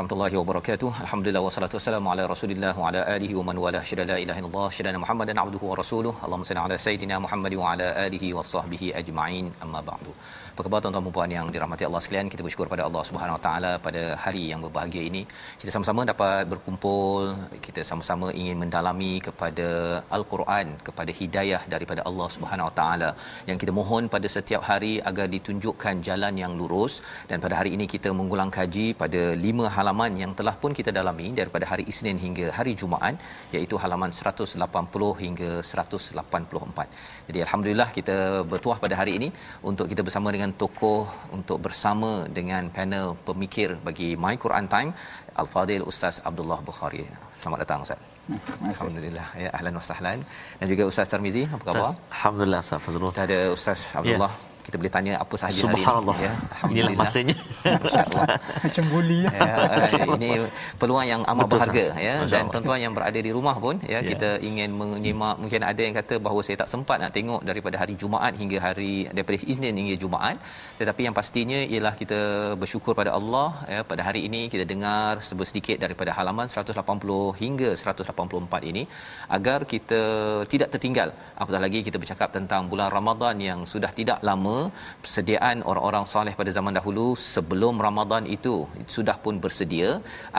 Warahmatullahi wabarakatuh. Alhamdulillah wassalatu wassalamu ala Rasulillah wa ala alihi wa man wala syada la ilaha illallah syada Muhammadan abduhu wa rasuluh. Allahumma salli ala sayidina Muhammad wa ala alihi wa sahbihi ajma'in. Amma ba'du. Apa khabar tuan-tuan dan puan yang dirahmati Allah sekalian? Kita bersyukur pada Allah Subhanahu Wa Taala pada hari yang berbahagia ini. Kita sama-sama dapat berkumpul, kita sama-sama ingin mendalami kepada Al-Quran, kepada hidayah daripada Allah Subhanahu Wa Taala yang kita mohon pada setiap hari agar ditunjukkan jalan yang lurus dan pada hari ini kita mengulang kaji pada lima halaman yang telah pun kita dalami daripada hari Isnin hingga hari Jumaat iaitu halaman 180 hingga 184. Jadi alhamdulillah kita bertuah pada hari ini untuk kita bersama dengan tokoh untuk bersama dengan panel pemikir bagi My Quran Time Al-Fadil Ustaz Abdullah Bukhari. Selamat datang Ustaz. Alhamdulillah. Ya, ahlan wa sahlan. Dan juga Ustaz Tarmizi, apa khabar? Ustaz, Alhamdulillah Ustaz Fazrul. Kita ada Ustaz Abdullah. Yeah kita boleh tanya apa sahaja hari ini ya. Inilah masanya macam buli ya, ini peluang yang amat Betul, berharga sahas. ya. Dan tuan-tuan yang berada di rumah pun ya, ya. kita ingin menyimak. Mungkin ada yang kata bahawa saya tak sempat nak tengok daripada hari Jumaat hingga hari daripada Isnin hingga Jumaat. Tetapi yang pastinya ialah kita bersyukur pada Allah ya. Pada hari ini kita dengar sedikit daripada halaman 180 hingga 184 ini agar kita tidak tertinggal. Apatah lagi kita bercakap tentang bulan Ramadan yang sudah tidak lama persediaan orang-orang soleh pada zaman dahulu sebelum Ramadan itu sudah pun bersedia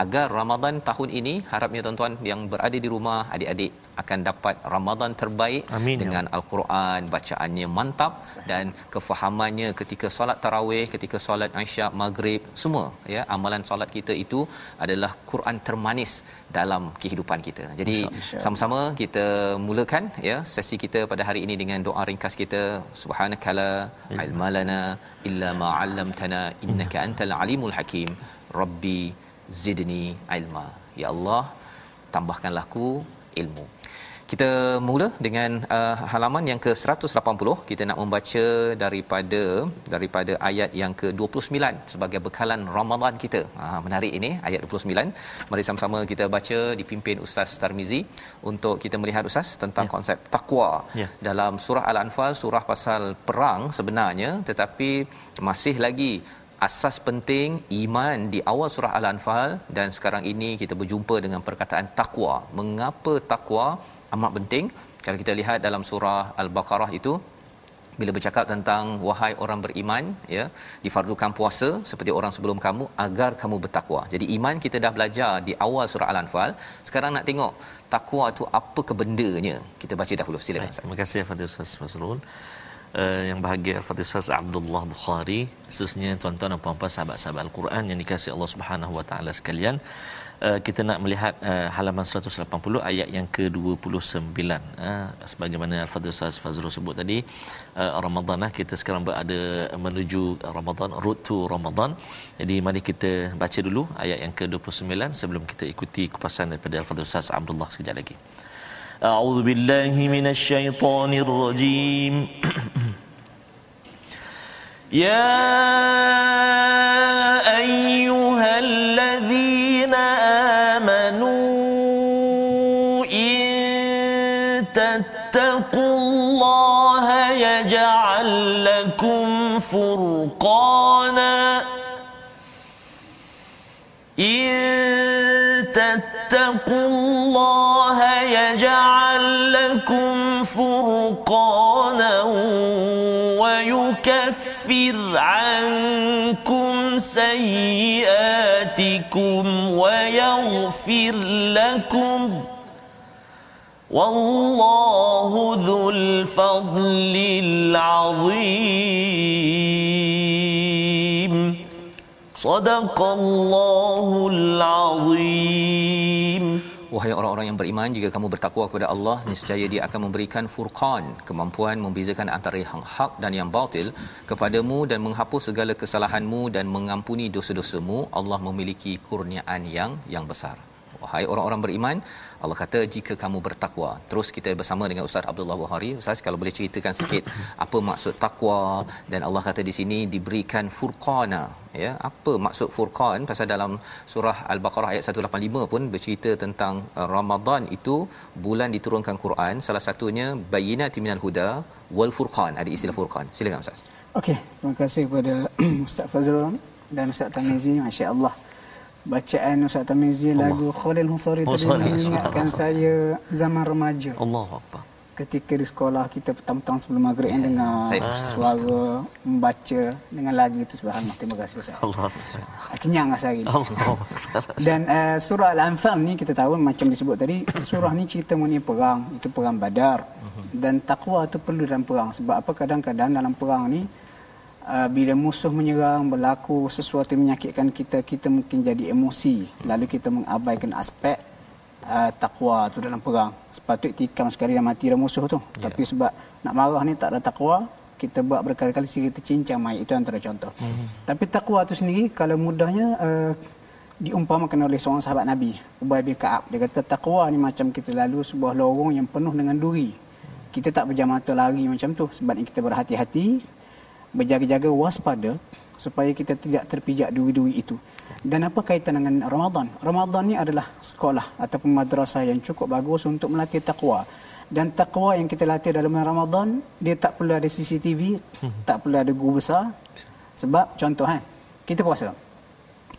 agar Ramadan tahun ini harapnya tuan-tuan yang berada di rumah adik-adik akan dapat Ramadan terbaik Amin, dengan ya. al-Quran bacaannya mantap dan kefahamannya ketika solat tarawih ketika solat isyak maghrib semua ya amalan solat kita itu adalah Quran termanis dalam kehidupan kita. Jadi sama-sama kita mulakan ya sesi kita pada hari ini dengan doa ringkas kita subhanakala ilmalana illa ma 'allamtana innaka antal alimul hakim. Rabbi zidni ilma. Ya Allah tambahkanlah aku ilmu kita mula dengan uh, halaman yang ke-180 kita nak membaca daripada daripada ayat yang ke-29 sebagai bekalan Ramadan kita. Ha menarik ini ayat 29. Mari sama-sama kita baca dipimpin Ustaz Tarmizi untuk kita melihat Ustaz tentang ya. konsep takwa. Ya. Dalam surah Al-Anfal surah pasal perang sebenarnya tetapi masih lagi asas penting iman di awal surah Al-Anfal dan sekarang ini kita berjumpa dengan perkataan takwa. Mengapa takwa amat penting kalau kita lihat dalam surah al-baqarah itu bila bercakap tentang wahai orang beriman ya difardukan puasa seperti orang sebelum kamu agar kamu bertakwa. Jadi iman kita dah belajar di awal surah al-anfal. Sekarang nak tengok takwa itu apa kebendanya. Kita baca dahulu silakan. Baik, terima kasih Fadil Ustaz Fazrul. Uh, yang bahagia Al-Fatih Ustaz Abdullah Bukhari khususnya tuan-tuan dan puan-puan sahabat-sahabat Al-Quran yang dikasihi Allah Subhanahu Wa Taala sekalian uh, kita nak melihat uh, halaman 180 ayat yang ke-29 uh, sebagaimana Al-Fadhil Ustaz Fazrul sebut tadi uh, Ramadan lah kita sekarang berada menuju Ramadan road to Ramadan jadi mari kita baca dulu ayat yang ke-29 sebelum kita ikuti kupasan daripada Al-Fadhil Ustaz Abdullah sekejap lagi أعوذ بالله من الشيطان الرجيم يا لكم فرقانا إن تتقوا الله يجعل لكم فرقانا ويكفر يكفر عنكم سيئاتكم ويغفر لكم والله ذو الفضل العظيم صدق الله العظيم Wahai orang-orang yang beriman, jika kamu bertakwa kepada Allah, niscaya Dia akan memberikan furqan, kemampuan membezakan antara yang hak dan yang batil kepadamu dan menghapus segala kesalahanmu dan mengampuni dosa-dosamu. Allah memiliki kurniaan yang yang besar. Wahai orang-orang beriman, Allah kata jika kamu bertakwa. Terus kita bersama dengan Ustaz Abdullah Bukhari. Ustaz kalau boleh ceritakan sikit apa maksud takwa dan Allah kata di sini diberikan furqana. Ya, apa maksud furqan? Pasal dalam surah Al-Baqarah ayat 185 pun bercerita tentang uh, Ramadan itu bulan diturunkan Quran. Salah satunya bayyinatin minal huda wal furqan. Ada istilah furqan. Silakan Ustaz. Okey, terima kasih kepada Ustaz Fazrul dan Ustaz Tamizi. Masya-Allah. Bacaan Ustaz Tamizi lagu Khalil Husari Oh, tadi mengingatkan saya zaman remaja. Allah? Ketika di sekolah kita petang-petang sebelum maghrib yang dengar Saya- suara membaca dengan lagu itu subhanallah. Terima kasih Ustaz. Allah. Kenyang rasa hari ni. Allah. Dan uh, surah Al-Anfal ni kita tahu macam disebut tadi surah ni cerita mengenai perang itu perang Badar dan takwa tu perlu dalam perang sebab apa kadang-kadang dalam perang ni uh, bila musuh menyerang berlaku sesuatu yang menyakitkan kita kita mungkin jadi emosi lalu kita mengabaikan aspek uh, takwa tu dalam perang sepatutnya tikam sekali dah mati dah musuh tu yeah. tapi sebab nak marah ni tak ada takwa kita buat berkali-kali sehingga kita cincang mayat itu antara contoh. Mm-hmm. Tapi takwa tu sendiri kalau mudahnya uh, diumpamakan oleh seorang sahabat Nabi, Ubay bin Ka'ab. Dia kata takwa ni macam kita lalu sebuah lorong yang penuh dengan duri. Kita tak berjam mata lari macam tu sebab kita berhati-hati, berjaga-jaga waspada supaya kita tidak terpijak duri-duri itu. Dan apa kaitan dengan Ramadan? Ramadan ni adalah sekolah ataupun madrasah yang cukup bagus untuk melatih takwa. Dan takwa yang kita latih dalam Ramadan, dia tak perlu ada CCTV, tak perlu ada guru besar. Sebab contoh eh, kita puasa.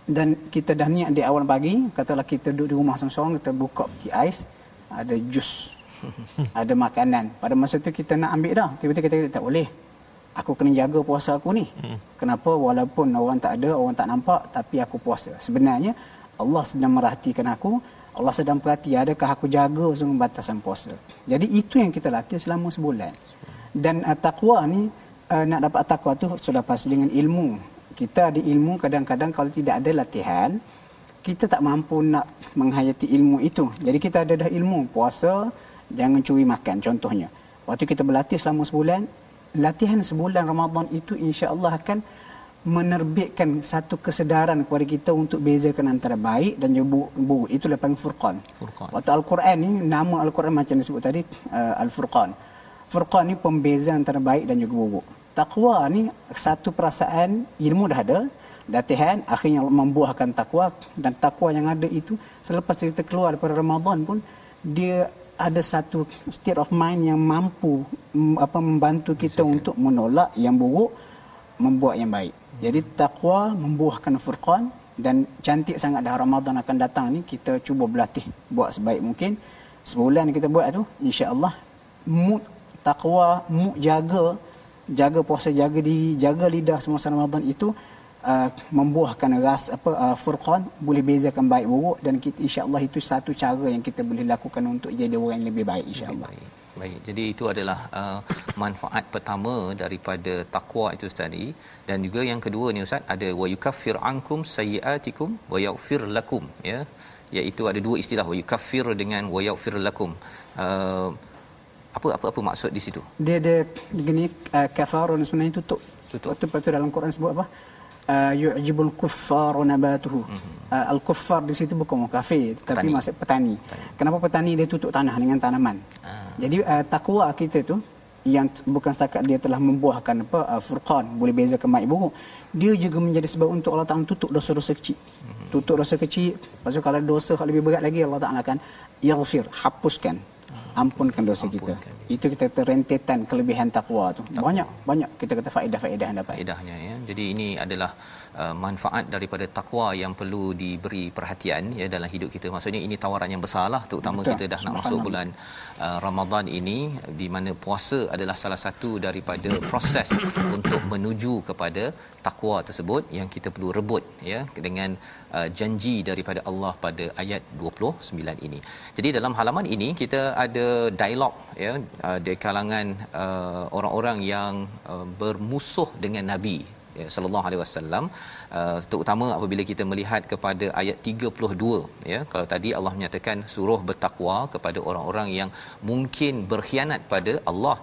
Dan kita dah niat di awal pagi, katalah kita duduk di rumah seorang-seorang, kita buka peti ais, ada jus, ada makanan. Pada masa tu kita nak ambil dah. Tiba-tiba kita kata tak boleh. Aku kena jaga puasa aku ni. Kenapa? Walaupun orang tak ada, orang tak nampak, tapi aku puasa. Sebenarnya Allah sedang merhatikan aku. Allah sedang perhati adakah aku jaga semua batasan puasa. Jadi itu yang kita latih selama sebulan. Dan uh, takwa ni uh, nak dapat takwa tu sudah pasti dengan ilmu. Kita ada ilmu kadang-kadang kalau tidak ada latihan kita tak mampu nak menghayati ilmu itu. Jadi kita ada dah ilmu puasa jangan curi makan contohnya. Waktu kita berlatih selama sebulan, latihan sebulan Ramadan itu insya-Allah akan menerbitkan satu kesedaran kepada kita untuk bezakan antara baik dan juga buruk. buruk. Itulah panggil furqan. Furqan. Waktu Al-Quran ni nama Al-Quran macam disebut tadi uh, Al-Furqan. Furqan ni pembeza antara baik dan juga buruk. Takwa ni satu perasaan ilmu dah ada, latihan akhirnya membuahkan takwa dan takwa yang ada itu selepas kita keluar daripada Ramadan pun dia ada satu state of mind yang mampu apa membantu kita untuk menolak yang buruk membuat yang baik. Jadi takwa membuahkan furqan dan cantik sangat dah Ramadan akan datang ni kita cuba berlatih buat sebaik mungkin. Sebulan kita buat tu insya-Allah mood takwa, mood jaga jaga puasa, jaga di jaga lidah semasa Ramadan itu uh, membuahkan ras apa uh, furqan boleh bezakan baik buruk dan kita insya-Allah itu satu cara yang kita boleh lakukan untuk jadi orang yang lebih baik insya-Allah. Baik. Baik. Jadi itu adalah uh, manfaat pertama daripada takwa itu tadi dan juga yang kedua ni ustaz ada wa yukaffir ankum sayiatikum wa yaghfir lakum ya iaitu ada dua istilah wa yukaffir dengan wa yaghfir lakum. Uh, apa apa apa maksud di situ? Dia ada gini uh, kafarun sebenarnya tutup. Tutup. Waktu lepas tu dalam Quran sebut apa? Uh, yu'jibul kuffar nabatuhu. Mm-hmm. Uh, al-kuffar di situ bukan orang kafir tetapi Petani. maksud petani. petani. Kenapa petani dia tutup tanah dengan tanaman? Ah. Jadi uh, takwa kita tu yang bukan setakat dia telah membuahkan apa uh, furqan boleh bezakan baik buruk dia juga menjadi sebab untuk Allah Taala tutup dosa-dosa kecil mm-hmm. tutup dosa kecil lepas tu kalau dosa yang lebih berat lagi Allah Taala akan yaghfir hapuskan ampunkan dosa kita. Itu kita kata rentetan kelebihan takwa tu. Banyak banyak kita kata faedah-faedah yang dapat. Faedahnya ya. Jadi ini adalah uh, manfaat daripada takwa yang perlu diberi perhatian ya dalam hidup kita. Maksudnya ini tawaran yang besarlah terutama Betul. kita dah nak masuk bulan uh, Ramadan ini di mana puasa adalah salah satu daripada proses untuk menuju kepada takwa tersebut yang kita perlu rebut ya dengan uh, janji daripada Allah pada ayat 29 ini. Jadi dalam halaman ini kita ada dialog ya uh, di kalangan uh, orang-orang yang uh, bermusuh dengan nabi ya sallallahu alaihi wasallam uh, terutama apabila kita melihat kepada ayat 32 ya. Kalau tadi Allah menyatakan suruh bertakwa kepada orang-orang yang mungkin berkhianat pada Allah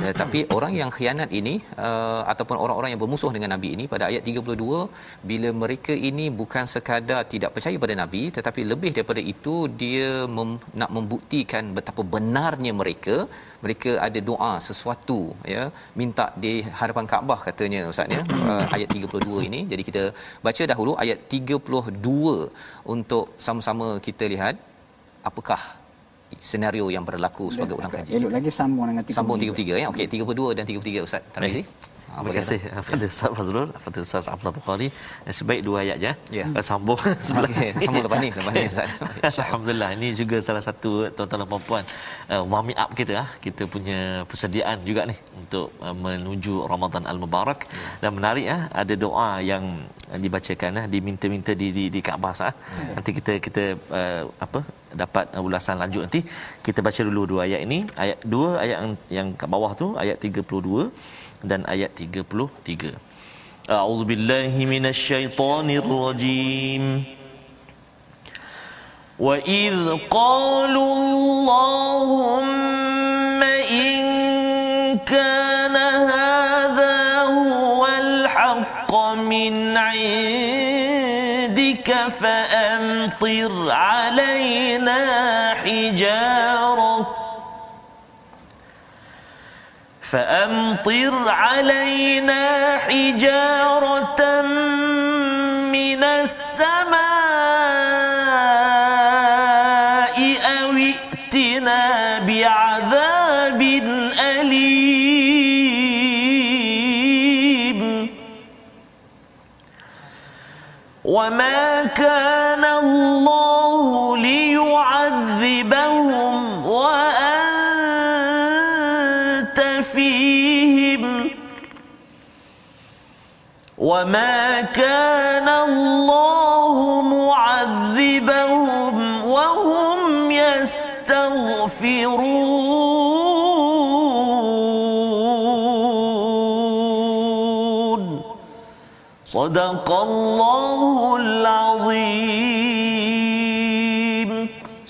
Ya, tapi orang yang khianat ini uh, ataupun orang-orang yang bermusuh dengan nabi ini pada ayat 32 bila mereka ini bukan sekadar tidak percaya pada nabi tetapi lebih daripada itu dia mem, nak membuktikan betapa benarnya mereka. Mereka ada doa sesuatu ya minta di hadapan Kaabah katanya ustaz ya uh, ayat 32 ini. Jadi kita baca dahulu ayat 32 untuk sama-sama kita lihat apakah senario yang berlaku sebagai orang kaji. Elok lagi sambung dengan 33. Sambung 33 ya. Okey 32 dan 33 Ustaz. Tarmizi. Ha, Terima kasih kepada Ustaz Fazrul, kepada Ustaz Abdul Bukhari. Sebaik dua ayat ya. ya. Sambung sebelah. Okay. Sambung lepas ni, lepas ni Ustaz. Alhamdulillah. Ini juga salah satu tuan-tuan dan puan-puan uh, warming up kita ah. Kita punya persediaan juga ni untuk uh, menuju Ramadan Al-Mubarak. Ya. Dan menarik ah ada doa yang dibacakan ah diminta-minta di di, di Kaabah ah. Ya. Nanti kita kita uh, apa dapat ulasan lanjut nanti kita baca dulu dua ayat ini ayat dua ayat yang, yang kat bawah tu ayat 32 dan ayat 33 A'udzu billahi minasyaitonir rajim Wa idh qalu Allahumma in kana hadha huwal haqq min 'indika fa'amtir 'alaina hijaratan فأمطر علينا حجارة وما كان الله معذبهم وهم يستغفرون صدق الله العظيم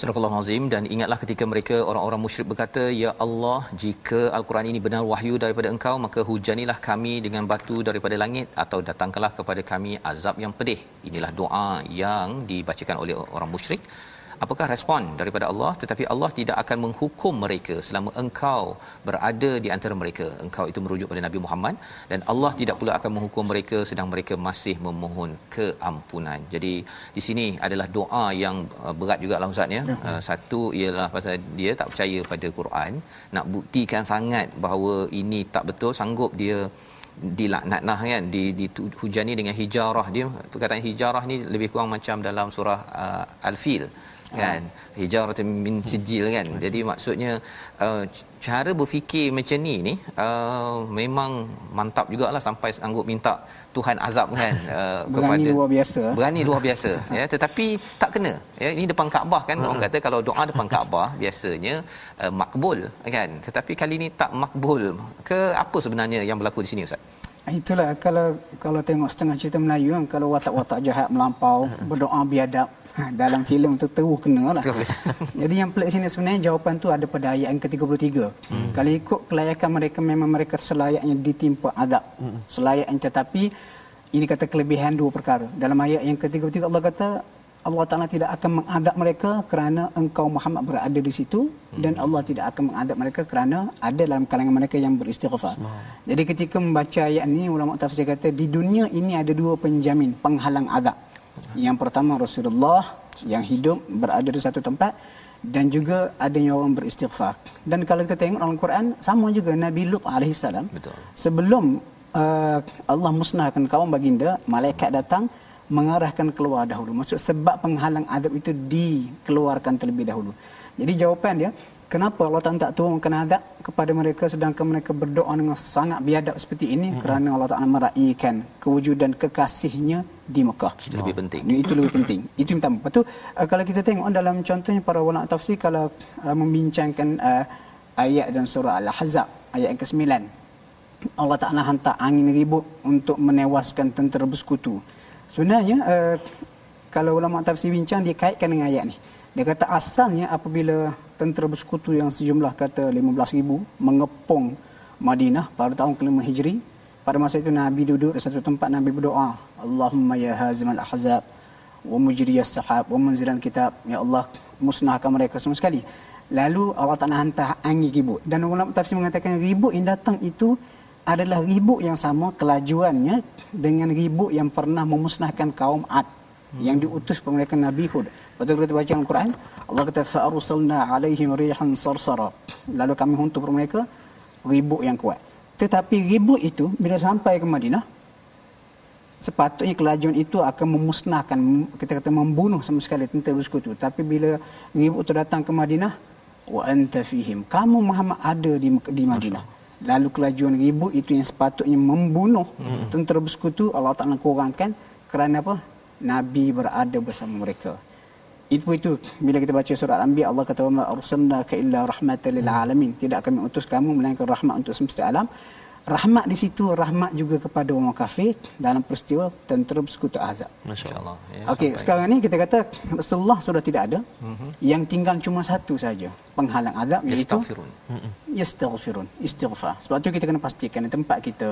Surah Al-Azim dan ingatlah ketika mereka orang-orang musyrik berkata ya Allah jika al-Quran ini benar wahyu daripada engkau maka hujanilah kami dengan batu daripada langit atau datangkanlah kepada kami azab yang pedih. Inilah doa yang dibacakan oleh orang musyrik apakah respon daripada Allah? Tetapi Allah tidak akan menghukum mereka selama engkau berada di antara mereka. Engkau itu merujuk pada Nabi Muhammad dan Allah tidak pula akan menghukum mereka sedang mereka masih memohon keampunan. Jadi di sini adalah doa yang uh, berat jugalah ustaz ya. Uh, satu ialah pasal dia tak percaya pada Quran nak buktikan sangat bahawa ini tak betul sanggup dia dilaknat lah kan di dihujani dengan hijarah dia perkataan hijarah ni lebih kurang macam dalam surah uh, al-fil kan? Hijarah min sijil kan? Jadi maksudnya uh, cara berfikir macam ni ni uh, memang mantap jugalah sampai sanggup minta Tuhan azab kan uh, berani kepada luar biasa berani luar biasa. Ya tetapi tak kena. Ya ini depan Kaabah kan? Orang kata kalau doa depan Kaabah biasanya uh, makbul kan? Tetapi kali ni tak makbul. Ke apa sebenarnya yang berlaku di sini ustaz Itulah kalau kalau tengok setengah cerita Melayu kan kalau watak-watak jahat melampau berdoa biadab dalam filem tu terus kena lah. Jadi yang pelik sini sebenarnya jawapan tu ada pada ayat yang ke-33. Hmm. Kalau ikut kelayakan mereka memang mereka selayaknya ditimpa adab. Hmm. Selayaknya tetapi ini kata kelebihan dua perkara. Dalam ayat yang ke-33 Allah kata Allah Taala tidak akan mengadab mereka kerana engkau Muhammad berada di situ hmm. dan Allah tidak akan mengadab mereka kerana ada dalam kalangan mereka yang beristighfar. Hmm. Jadi ketika membaca ayat ini ulama tafsir kata di dunia ini ada dua penjamin penghalang adab. Yang pertama Rasulullah yang hidup berada di satu tempat dan juga adanya orang beristighfar. Dan kalau kita tengok dalam Quran sama juga Nabi Lut alaihi salam sebelum uh, Allah musnahkan kaum baginda malaikat datang mengarahkan keluar dahulu. Maksud sebab penghalang azab itu dikeluarkan terlebih dahulu. Jadi jawapan dia kenapa Allah Taala tak turunkan azab kepada mereka sedangkan mereka berdoa dengan sangat biadab seperti ini? Hmm. kerana Allah Taala meraihkan kewujudan kekasihnya di Mekah. Itu lebih penting. Itu lebih penting. Itu yang pertama. Betul uh, kalau kita tengok dalam contohnya para ulama tafsir kalau uh, membincangkan uh, ayat dan surah al-ahzab ayat yang ke-9 Allah Ta'ala hantar angin ribut untuk menewaskan tentera bersekutu. Sebenarnya, uh, kalau ulama tafsir bincang, dia kaitkan dengan ayat ni. Dia kata asalnya apabila tentera bersekutu yang sejumlah kata 15,000 mengepung Madinah pada tahun kelima Hijri, pada masa itu Nabi duduk di satu tempat Nabi berdoa, Allahumma ya hazimal ahzab wa mujriyas sahab wa munzilan kitab. Ya Allah, musnahkan mereka semua sekali. Lalu Allah Ta'ala hantar angin ribut. Dan ulama tafsir mengatakan ribut yang datang itu adalah ribut yang sama kelajuannya dengan ribut yang pernah memusnahkan kaum Ad yang diutus kepada mereka Nabi Hud. Betul kita baca Al-Quran, Allah kata fa'arsalna alaihim rihan sarsara. Lalu kami hantar kepada mereka ribut yang kuat. Tetapi ribut itu bila sampai ke Madinah sepatutnya kelajuan itu akan memusnahkan kita kata membunuh sama sekali tentera bersekutu tapi bila ribut itu datang ke Madinah wa anta fihim kamu Muhammad ada di di Madinah lalu kelajuan ribut itu yang sepatutnya membunuh hmm. tentera bersekutu Allah Taala kurangkan kerana apa? Nabi berada bersama mereka. Itu itu. Bila kita baca surah al-anbiya Allah kata wa arsalna ka illa rahmatan lil alamin. Tidak kami utus kamu melainkan rahmat untuk semesta alam rahmat di situ rahmat juga kepada orang kafir dalam peristiwa tentera bersekutu Ahzab. Masya-Allah. Ya, Okey, sekarang ni kita kata Rasulullah sudah tidak ada. Uh-huh. Yang tinggal cuma satu saja penghalang azab iaitu yastaghfirun. Yastaghfirun, istighfar. Sebab tu kita kena pastikan di tempat kita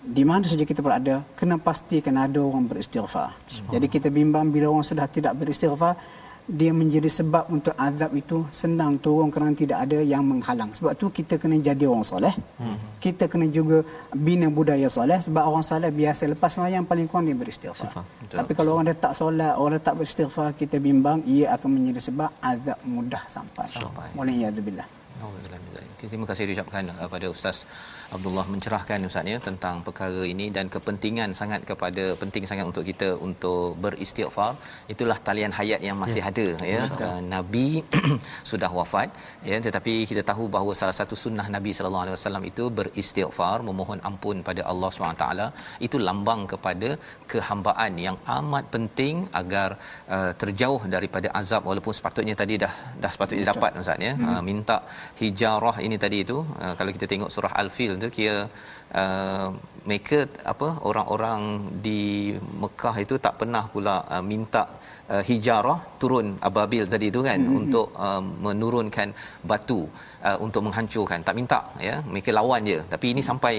di mana saja kita berada kena pastikan ada orang beristighfar. Jadi kita bimbang bila orang sudah tidak beristighfar dia menjadi sebab untuk azab itu senang turun kerana tidak ada yang menghalang. Sebab tu kita kena jadi orang soleh. Hmm. Kita kena juga bina budaya soleh sebab orang soleh biasa lepas sembahyang paling kurang dia beristighfar. Tapi kalau orang dia tak solat, orang dia tak beristighfar, kita bimbang ia akan menjadi sebab azab mudah sampai. Sampai. Mulai ya billah. Terima kasih diucapkan kepada Ustaz Abdullah mencerahkan Ustaz ya tentang perkara ini dan kepentingan sangat kepada penting sangat untuk kita untuk beristighfar itulah talian hayat yang masih ya. ada ya Betul. Nabi sudah wafat ya tetapi kita tahu bahawa salah satu sunnah Nabi sallallahu alaihi wasallam itu beristighfar memohon ampun pada Allah Subhanahu taala itu lambang kepada kehambaan yang amat penting agar uh, terjauh daripada azab walaupun sepatutnya tadi dah dah sepatutnya dapat Ustaz ya hmm. uh, minta hijarah ini tadi itu uh, kalau kita tengok surah al-fil tu kira uh, mereka apa orang-orang di Mekah itu tak pernah pula uh, minta uh, hijarah turun ababil tadi tu kan mm-hmm. untuk uh, menurunkan batu uh, untuk menghancurkan. Tak minta ya. Mereka lawan je. Tapi ini sampai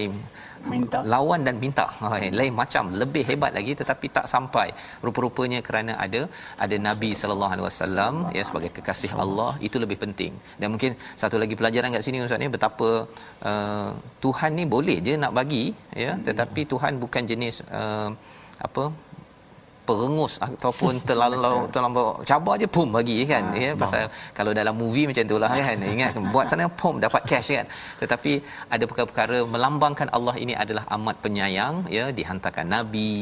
minta. lawan dan minta. Lain macam lebih hebat lagi tetapi tak sampai. Rupa-rupanya kerana ada ada nabi sallallahu alaihi wasallam ya sebagai kekasih Allah itu lebih penting. Dan mungkin satu lagi pelajaran kat sini ustaz ni betapa uh, Tuhan ni boleh je nak bagi ya. Tetapi Tuhan bukan jenis uh, apa perengus ataupun terlalu terlalu cabar je pum bagi kan? Ha, ya pasal kalau dalam movie macam itulah kan? Ingat buat sana pum dapat cash kan? Tetapi ada perkara-perkara melambangkan Allah ini adalah amat penyayang ya dihantarkan nabi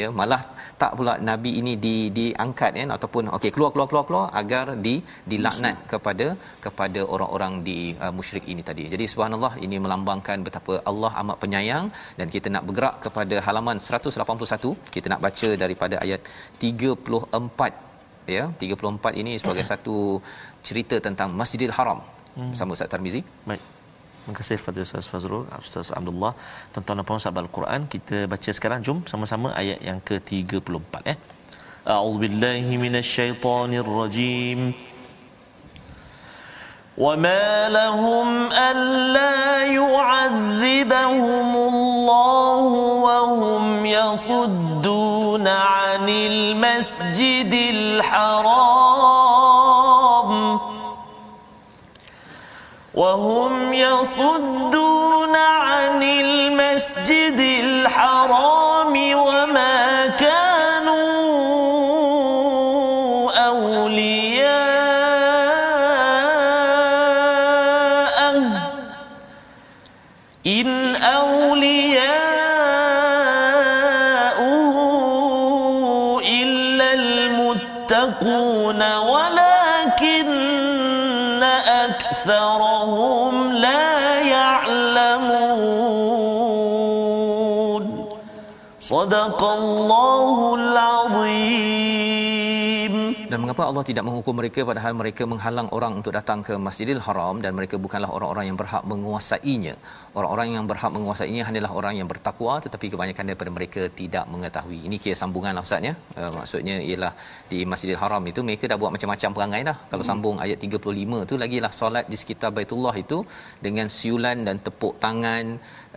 ya malah tak pula nabi ini di diangkat ya ataupun okey keluar keluar keluar keluar agar di dilaknat kepada kepada orang-orang di uh, musyrik ini tadi. Jadi subhanallah ini melambangkan betapa Allah amat penyayang dan kita nak bergerak kepada halaman 181 kita nak baca daripada ayat 34 ya 34 ini sebagai satu cerita tentang Masjidil Haram hmm. bersama Ustaz Tarmizi baik Terima kasih kepada Ustaz Fazrul, Ustaz Abdullah. Tuan-tuan dan puan sahabat Al-Quran, kita baca sekarang. Jom sama-sama ayat yang ke-34. Eh? A'udzubillahi minasyaitanirrajim. وما لهم ألا يعذبهم الله وهم يصدون عن المسجد الحرام وهم يصدون الله mengapa Allah tidak menghukum mereka padahal mereka menghalang orang untuk datang ke Masjidil Haram dan mereka bukanlah orang-orang yang berhak menguasainya? Orang-orang yang berhak menguasainya hanyalah orang yang bertakwa tetapi kebanyakan daripada mereka tidak mengetahui. Ini kira sambunganlah ustaz ya. Uh, maksudnya ialah di Masjidil Haram itu mereka dah buat macam-macam perangai dah. Kalau hmm. sambung ayat 35 tu lagilah solat di sekitar Baitullah itu dengan siulan dan tepuk tangan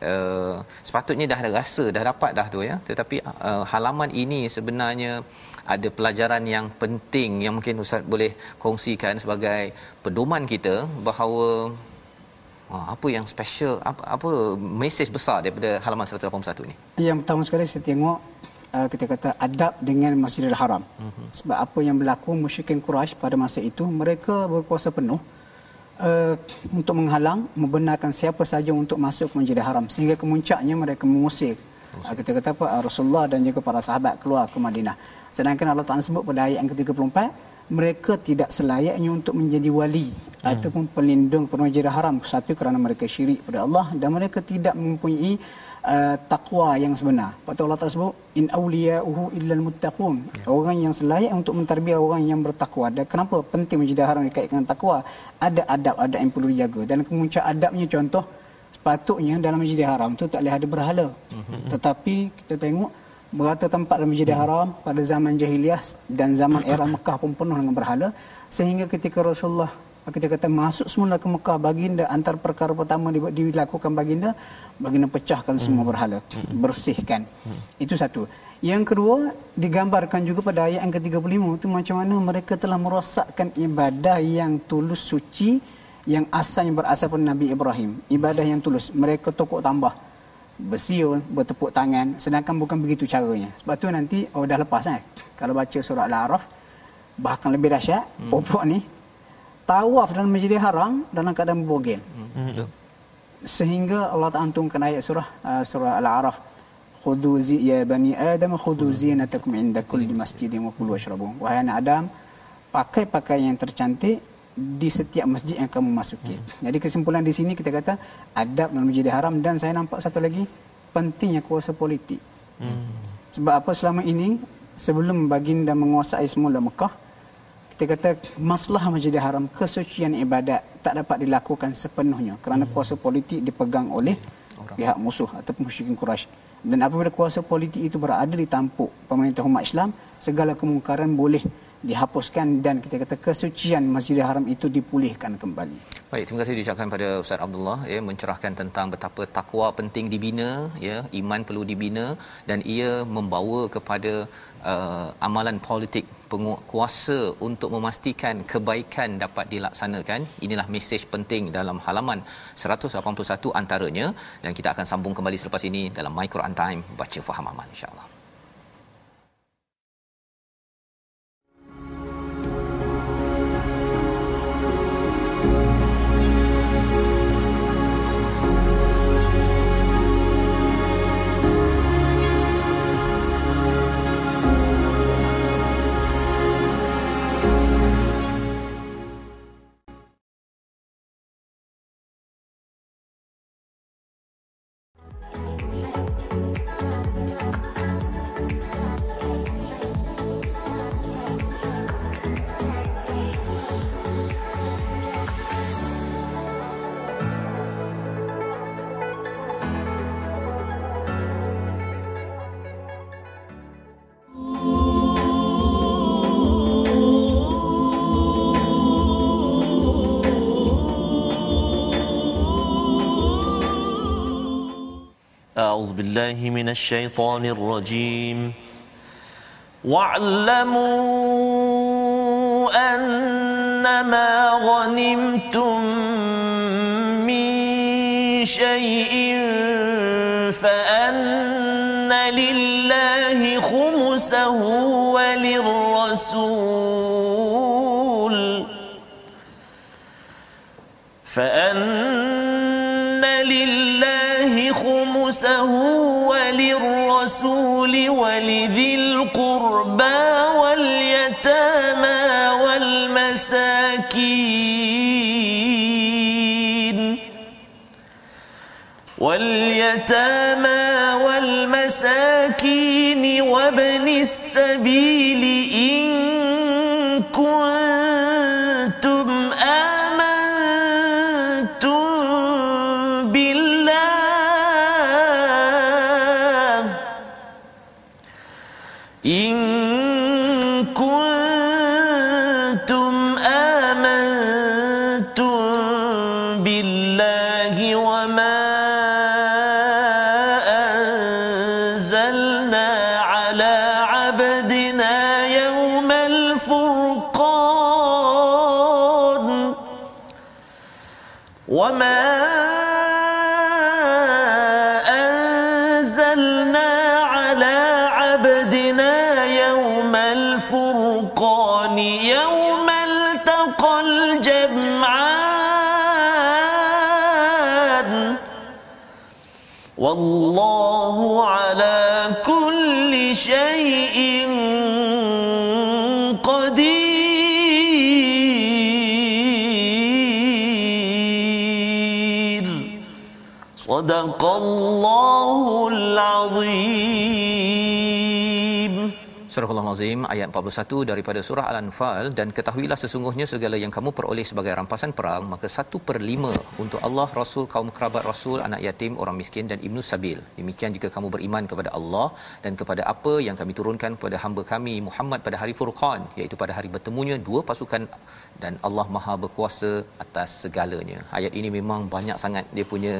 uh, sepatutnya dah ada rasa dah dapat dah tu ya. Tetapi uh, halaman ini sebenarnya ada pelajaran yang penting yang mungkin ustaz boleh kongsikan sebagai pedoman kita bahawa ah, apa yang special apa apa mesej besar daripada halaman 181 ni? Yang pertama sekali saya tengok uh, kita kata adab dengan Masjidil Haram. Uh-huh. sebab apa yang berlaku musyrikin Quraisy pada masa itu mereka berkuasa penuh uh, untuk menghalang membenarkan siapa saja untuk masuk ke Masjidil Haram. Sehingga kemuncaknya mereka mengusir. Uh, kita kata apa? Rasulullah dan juga para sahabat keluar ke Madinah Sedangkan Allah Ta'ala sebut pada ayat yang ke-34, mereka tidak selayaknya untuk menjadi wali hmm. ataupun pelindung penajir haram. Satu kerana mereka syirik pada Allah dan mereka tidak mempunyai uh, takwa yang sebenar. Lepas Allah Ta'ala sebut, In awliya'uhu illal muttaqun. Ya. Orang yang selayak untuk mentarbiah orang yang bertakwa. Dan kenapa penting menjadi haram dikaitkan dengan takwa? Ada adab-adab yang perlu dijaga. Dan kemuncak adabnya contoh, sepatutnya dalam majlis haram tu tak boleh ada berhala. Hmm. Tetapi kita tengok, berata tempat dalam Masjidil Haram pada zaman jahiliah dan zaman era Mekah pun penuh dengan berhala sehingga ketika Rasulullah kita kata masuk semula ke Mekah baginda antara perkara pertama dilakukan baginda baginda pecahkan semua hmm. berhala hmm. bersihkan hmm. itu satu yang kedua digambarkan juga pada ayat yang ke-35 itu macam mana mereka telah merosakkan ibadah yang tulus suci yang asalnya berasal dari Nabi Ibrahim ibadah yang tulus mereka tokok tambah bersiul, bertepuk tangan sedangkan bukan begitu caranya. Sebab tu nanti oh dah lepas kan. Kalau baca surah Al-A'raf bahkan lebih dahsyat, hmm. popok ni tawaf dalam Masjidil Haram dalam keadaan berbogel. Hmm. Sehingga Allah Taala antumkan ayat surah uh, surah Al-A'raf khudhu zi ya bani adam khudhu hmm. zinatakum inda kulli masjidin wa kulu washrabu. Wahai anak Adam, pakai pakaian yang tercantik di setiap masjid yang kamu masuki. Hmm. Jadi kesimpulan di sini kita kata adab dalam masjid haram dan saya nampak satu lagi pentingnya kuasa politik. Hmm. Sebab apa selama ini sebelum baginda menguasai semula Mekah kita kata masalah masjid haram kesucian ibadat tak dapat dilakukan sepenuhnya kerana hmm. kuasa politik dipegang oleh Orang. pihak musuh ataupun musyrikin Quraisy. Dan apabila kuasa politik itu berada di tampuk pemerintah umat Islam, segala kemungkaran boleh dihapuskan dan kita kata kesucian Masjidil Haram itu dipulihkan kembali. Baik, terima kasih diucapkan pada Ustaz Abdullah ya mencerahkan tentang betapa takwa penting dibina ya, iman perlu dibina dan ia membawa kepada uh, amalan politik kuasa untuk memastikan kebaikan dapat dilaksanakan. Inilah mesej penting dalam halaman 181 antaranya dan kita akan sambung kembali selepas ini dalam My Quran Time baca faham amal insya-Allah. بالله من الشيطان الرجيم. واعلموا أنما غنمتم من شيء فأن لله خمسه وللرسول. فأن وللرسول ولذي القربى واليتامى والمساكين واليتامى والمساكين وابن السبيل إن شيء قدير. صدق الله العظيم. Al-Azim ayat 41 daripada surah Al-Anfal dan ketahuilah sesungguhnya segala yang kamu peroleh sebagai rampasan perang maka satu per lima untuk Allah, Rasul, kaum kerabat Rasul, anak yatim, orang miskin dan Ibnu Sabil. Demikian jika kamu beriman kepada Allah dan kepada apa yang kami turunkan kepada hamba kami Muhammad pada hari Furqan iaitu pada hari bertemunya dua pasukan dan Allah Maha berkuasa atas segalanya. Ayat ini memang banyak sangat dia punya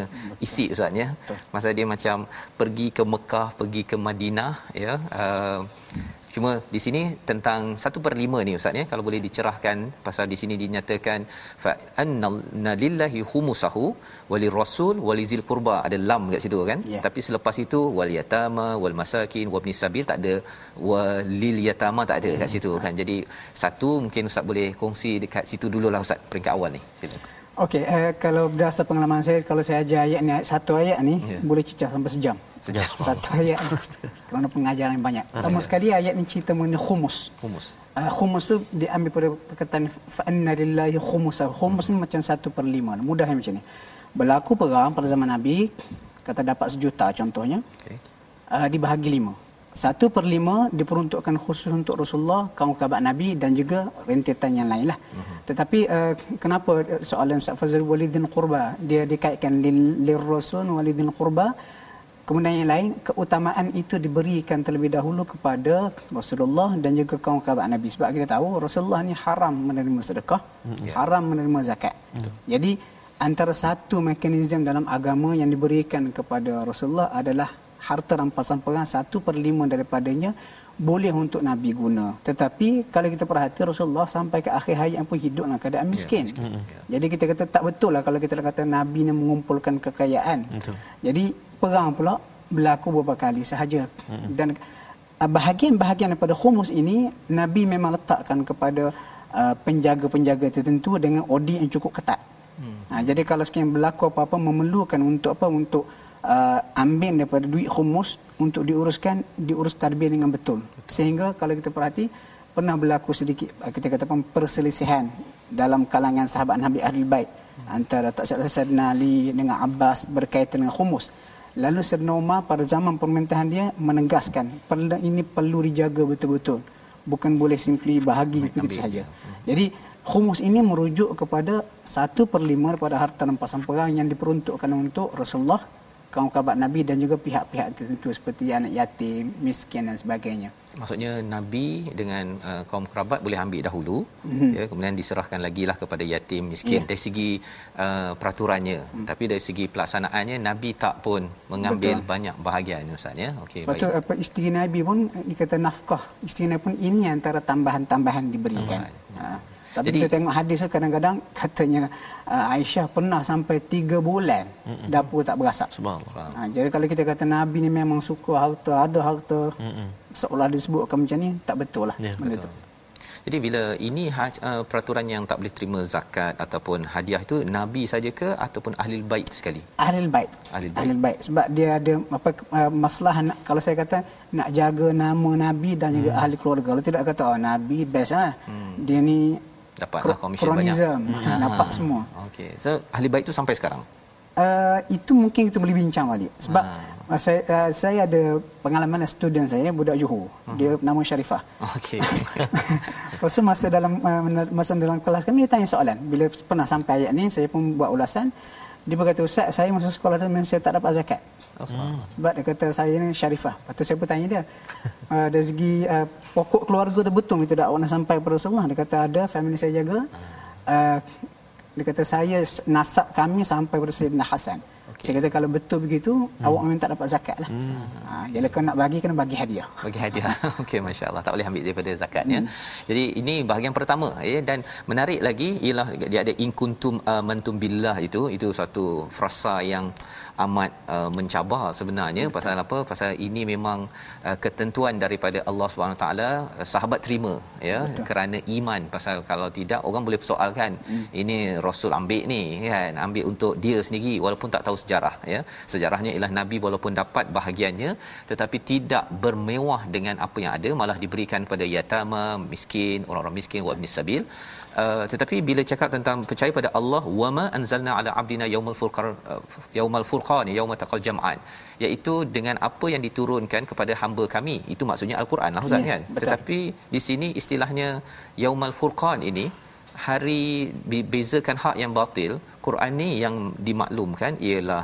isi ustaz ya. Masa dia macam pergi ke Mekah, pergi ke Madinah ya. Uh, Cuma di sini tentang satu per lima ni Ustaz ya. Kalau boleh dicerahkan pasal di sini dinyatakan fa anna lillahi humusahu wali rasul wali zil qurba. Ada lam kat situ kan? Yeah. tapi selepas itu wal yatama wal masakin wabni sabil tak ada. Walil yatama tak ada kat situ kan? Jadi satu mungkin Ustaz boleh kongsi dekat situ dululah Ustaz peringkat awal ni. Silakan Okey, uh, kalau berdasar pengalaman saya, kalau saya ajar ayat ni, satu ayat ni Ya. boleh cecah sampai sejam. Sejam. Satu ayat ni. Kerana pengajaran yang banyak. Pertama sekali ayat ni cerita mengenai khumus. humus Uh, khumus tu diambil pada perkataan fa'anna lillahi khumusa. Khumus ni macam satu per lima. Mudah macam ni. Berlaku perang pada zaman Nabi, kata dapat sejuta contohnya, okey uh, dibahagi lima. Satu per lima diperuntukkan khusus untuk Rasulullah, kaum kerabat Nabi dan juga rentetan yang lain lah. Uh-huh. Tetapi uh, kenapa soalan Ustaz Fazil walidin qurba dia dikaitkan lil, lil rasul walidin qurba Kemudian yang lain, keutamaan itu diberikan terlebih dahulu kepada Rasulullah dan juga kaum kerabat Nabi. Sebab kita tahu Rasulullah ni haram menerima sedekah, haram menerima zakat. Jadi antara satu mekanisme dalam agama yang diberikan kepada Rasulullah adalah harta rampasan perang satu per lima daripadanya boleh untuk Nabi guna. Tetapi kalau kita perhati Rasulullah sampai ke akhir hayat pun hidup dalam keadaan miskin. Jadi kita kata tak betul lah kalau kita kata Nabi ni mengumpulkan kekayaan. Betul. Jadi perang pula berlaku beberapa kali sahaja. Dan uh, bahagian-bahagian daripada khumus ini Nabi memang letakkan kepada uh, penjaga-penjaga tertentu dengan audit yang cukup ketat. Ha, jadi kalau sekian berlaku apa-apa memerlukan untuk apa untuk uh, ambil daripada duit khumus untuk diuruskan diurus tadbir dengan betul. Sehingga kalau kita perhati pernah berlaku sedikit uh, kita kata apa, perselisihan dalam kalangan sahabat Nabi Ahlul Bait antara tak Sayyidina Ali dengan Abbas berkaitan dengan khumus. Lalu Sayyidina Umar pada zaman pemerintahan dia menegaskan perlu ini perlu dijaga betul-betul. Bukan boleh simply bahagi begitu saja. Jadi khumus ini merujuk kepada satu per lima daripada harta rampasan perang yang diperuntukkan untuk Rasulullah, kaum kerabat Nabi dan juga pihak-pihak tertentu seperti anak yatim, miskin dan sebagainya. maksudnya nabi dengan uh, kaum kerabat boleh ambil dahulu mm-hmm. ya kemudian diserahkan lagi lah kepada yatim miskin Ya. dari segi uh, peraturannya mm. tapi dari segi pelaksanaannya nabi tak pun mengambil Betul. banyak bahagian ustaz ya okey Lepas tu apa isteri Nabi pun dikata nafkah. Isteri Nabi pun ini antara tambahan-tambahan diberikan. Ha. Tapi Jadi- kita tengok hadis kadang-kadang katanya uh, Aisyah pernah sampai tiga bulan Mm-mm. dapur tak berasap. Subhanallah. Ha, jadi kalau kita kata Nabi ni memang suka harta, ada harta, Mm-mm. seolah disebutkan macam ni, tak betul lah. Ya, benda betul. tu. Jadi bila ini ha- uh, peraturan yang tak boleh terima zakat ataupun hadiah itu nabi saja ke ataupun ahli bait sekali? Ahlul bait. Ahlul bait. Ahlul bait sebab dia ada apa uh, masalah nak, kalau saya kata nak jaga nama nabi dan juga Hmm. ahli keluarga. Kalau tidak kata oh nabi best ah. Dia ni Dapatlah komisen banyak. kronism. Ah. Dapat semua. Okey. So ahli bait itu sampai sekarang. Uh, itu mungkin kita boleh bincang balik sebab Ah. Uh, saya, uh, saya ada pengalaman student saya budak Johor. Uh-huh. Dia nama Syarifah. Okey. Lepas tu masa dalam uh, masa dalam kelas kami dia tanya soalan. Bila pernah sampai ayat ni saya pun buat ulasan. Dia berkata Ustaz saya masa sekolah tu saya tak dapat zakat. Hmm. Sebab dia kata saya ni Syarifah. Lepas tu saya pun tanya dia. Uh, dari segi uh, pokok keluarga tu betul itu dakwah sampai pada Rasulullah. Dia kata ada family saya jaga. Uh, dia kata saya nasab kami sampai pada Sayyidina Hasan. Saya kata kalau betul begitu, hmm. awak memang tak dapat zakat lah. Hmm. Ha, jadi kalau nak bagi, kena bagi hadiah. Bagi hadiah. Okey, Masya Allah. Tak boleh ambil daripada zakat. Ya. Hmm. Ya. Jadi ini bahagian pertama. Ya. Dan menarik lagi, ialah dia ada in kuntum uh, mantum billah itu. Itu satu frasa yang amat uh, mencabar sebenarnya. Betul. pasal apa? Pasal ini memang uh, ketentuan daripada Allah Subhanahu taala uh, sahabat terima ya. Betul. kerana iman. Pasal kalau tidak orang boleh persoalkan hmm. ini rasul ambil ni kan? Ambil untuk dia sendiri walaupun tak tahu sejarah ya. Sejarahnya ialah nabi walaupun dapat bahagiannya tetapi tidak bermewah dengan apa yang ada. Malah diberikan kepada yatama miskin orang-orang miskin wa sabil Uh, tetapi bila cakap tentang percaya pada Allah wama anzalna ala abdina yaumul furqan uh, yaumul furqan yaumul taqal jam'an iaitu dengan apa yang diturunkan kepada hamba kami itu maksudnya al-Quran lah ustaz ya, kan betul. tetapi di sini istilahnya yaumul furqan ini hari bezakan hak yang batil Quran ni yang dimaklumkan ialah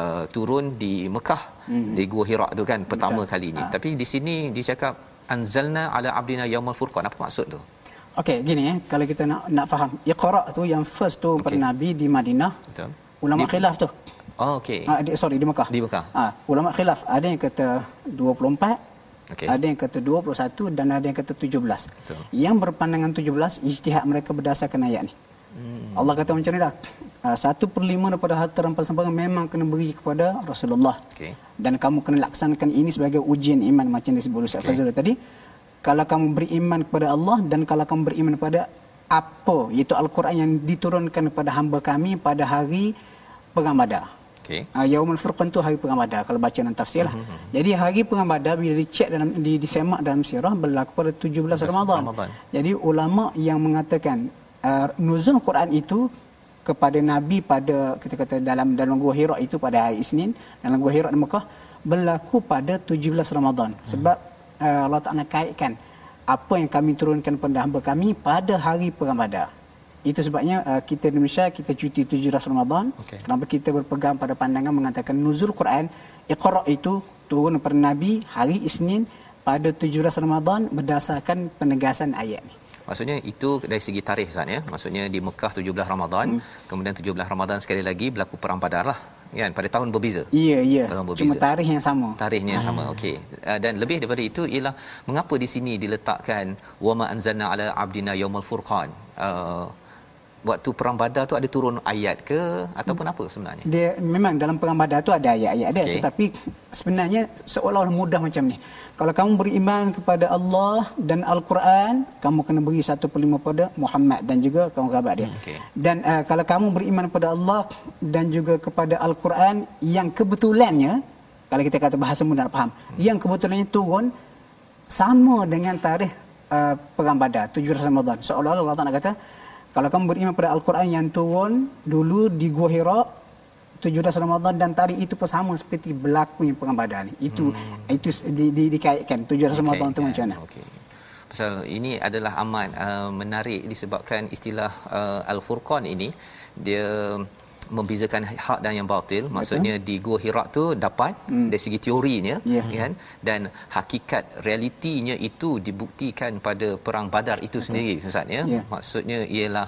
uh, turun di Mekah hmm. di Gua Hira tu kan pertama betul. kalinya ha. tapi di sini dicakap anzalna ala abdina yaumul furqan apa maksud tu Okey, gini ya, kalau kita nak nak faham, Iqra tu yang first tu okay. pada Nabi di Madinah. Betul. Ulama di, khilaf tu. Oh, okey. Ah, di, sorry di Mekah. Di Mekah. Ah, ulama khilaf, ada yang kata 24, okay. ada yang kata 21 dan ada yang kata 17. Betul. Yang berpandangan 17 ijtihad mereka berdasarkan ayat ni. Hmm. Allah kata macam ni dah. Uh, satu per lima daripada harta rampasan perang memang kena beri kepada Rasulullah. Okay. Dan kamu kena laksanakan ini sebagai ujian iman macam disebut Ustaz okay. Fazul tadi kalau kamu beriman kepada Allah dan kalau kamu beriman kepada apa iaitu al-Quran yang diturunkan kepada hamba kami pada hari perang Badar. Okey. Uh, Yaumul Furqan tu hari perang Badar kalau baca dalam tafsir lah. Mm-hmm. Jadi hari perang Badar bila dicek dalam di disemak dalam sirah berlaku pada 17 Ramadan. Ramadan. Jadi ulama yang mengatakan uh, nuzul Quran itu kepada nabi pada kita kata dalam dalam gua Hira itu pada hari Isnin dalam gua Hira di Mekah berlaku pada 17 Ramadan. Hmm. Sebab uh, Allah Taala kaitkan apa yang kami turunkan kepada hamba kami pada hari perang Badar. Itu sebabnya uh, kita di Indonesia kita cuti 17 Ramadan. Okay. Kenapa kita berpegang pada pandangan mengatakan nuzul Quran Iqra itu turun kepada Nabi hari Isnin pada 17 Ramadan berdasarkan penegasan ayat ni. Maksudnya itu dari segi tarikh Ustaz ya. Maksudnya di Mekah 17 Ramadan, hmm. kemudian 17 Ramadan sekali lagi berlaku perang Badar lah kan pada tahun berbeza. Ya ya. Cuma tarikh yang sama. Tarikhnya yang sama. Hmm. Okey. Uh, dan lebih daripada itu ialah mengapa di sini diletakkan wama anzalna ala abdina yaumul furqan. Uh, waktu perang badar tu ada turun ayat ke ataupun apa sebenarnya dia memang dalam perang badar tu ada ayat-ayat dia okay. tetapi sebenarnya seolah-olah mudah macam ni kalau kamu beriman kepada Allah dan Al-Quran kamu kena beri satu per lima pada Muhammad dan juga kamu kerabat dia okay. dan uh, kalau kamu beriman kepada Allah dan juga kepada Al-Quran yang kebetulannya kalau kita kata bahasa mudah nak faham hmm. yang kebetulannya turun sama dengan tarikh uh, perang badar 17 Ramadan seolah-olah Allah Taala kata kalau kamu beriman pada Al-Quran yang turun dulu di Gua Hira 17 Ramadan dan tarikh itu pun sama seperti berlakunya ni. Itu hmm. itu di, di, dikaitkan 17 Ramadan tu macam mana? Okey. Pasal ini adalah amat uh, menarik disebabkan istilah uh, Al-Furqan ini dia membezakan hak dan yang batil Betul. maksudnya di gua Hira tu dapat hmm. dari segi teorinya yeah. kan dan hakikat realitinya itu dibuktikan pada perang Badar itu Betul. sendiri ustaz ya yeah. maksudnya ialah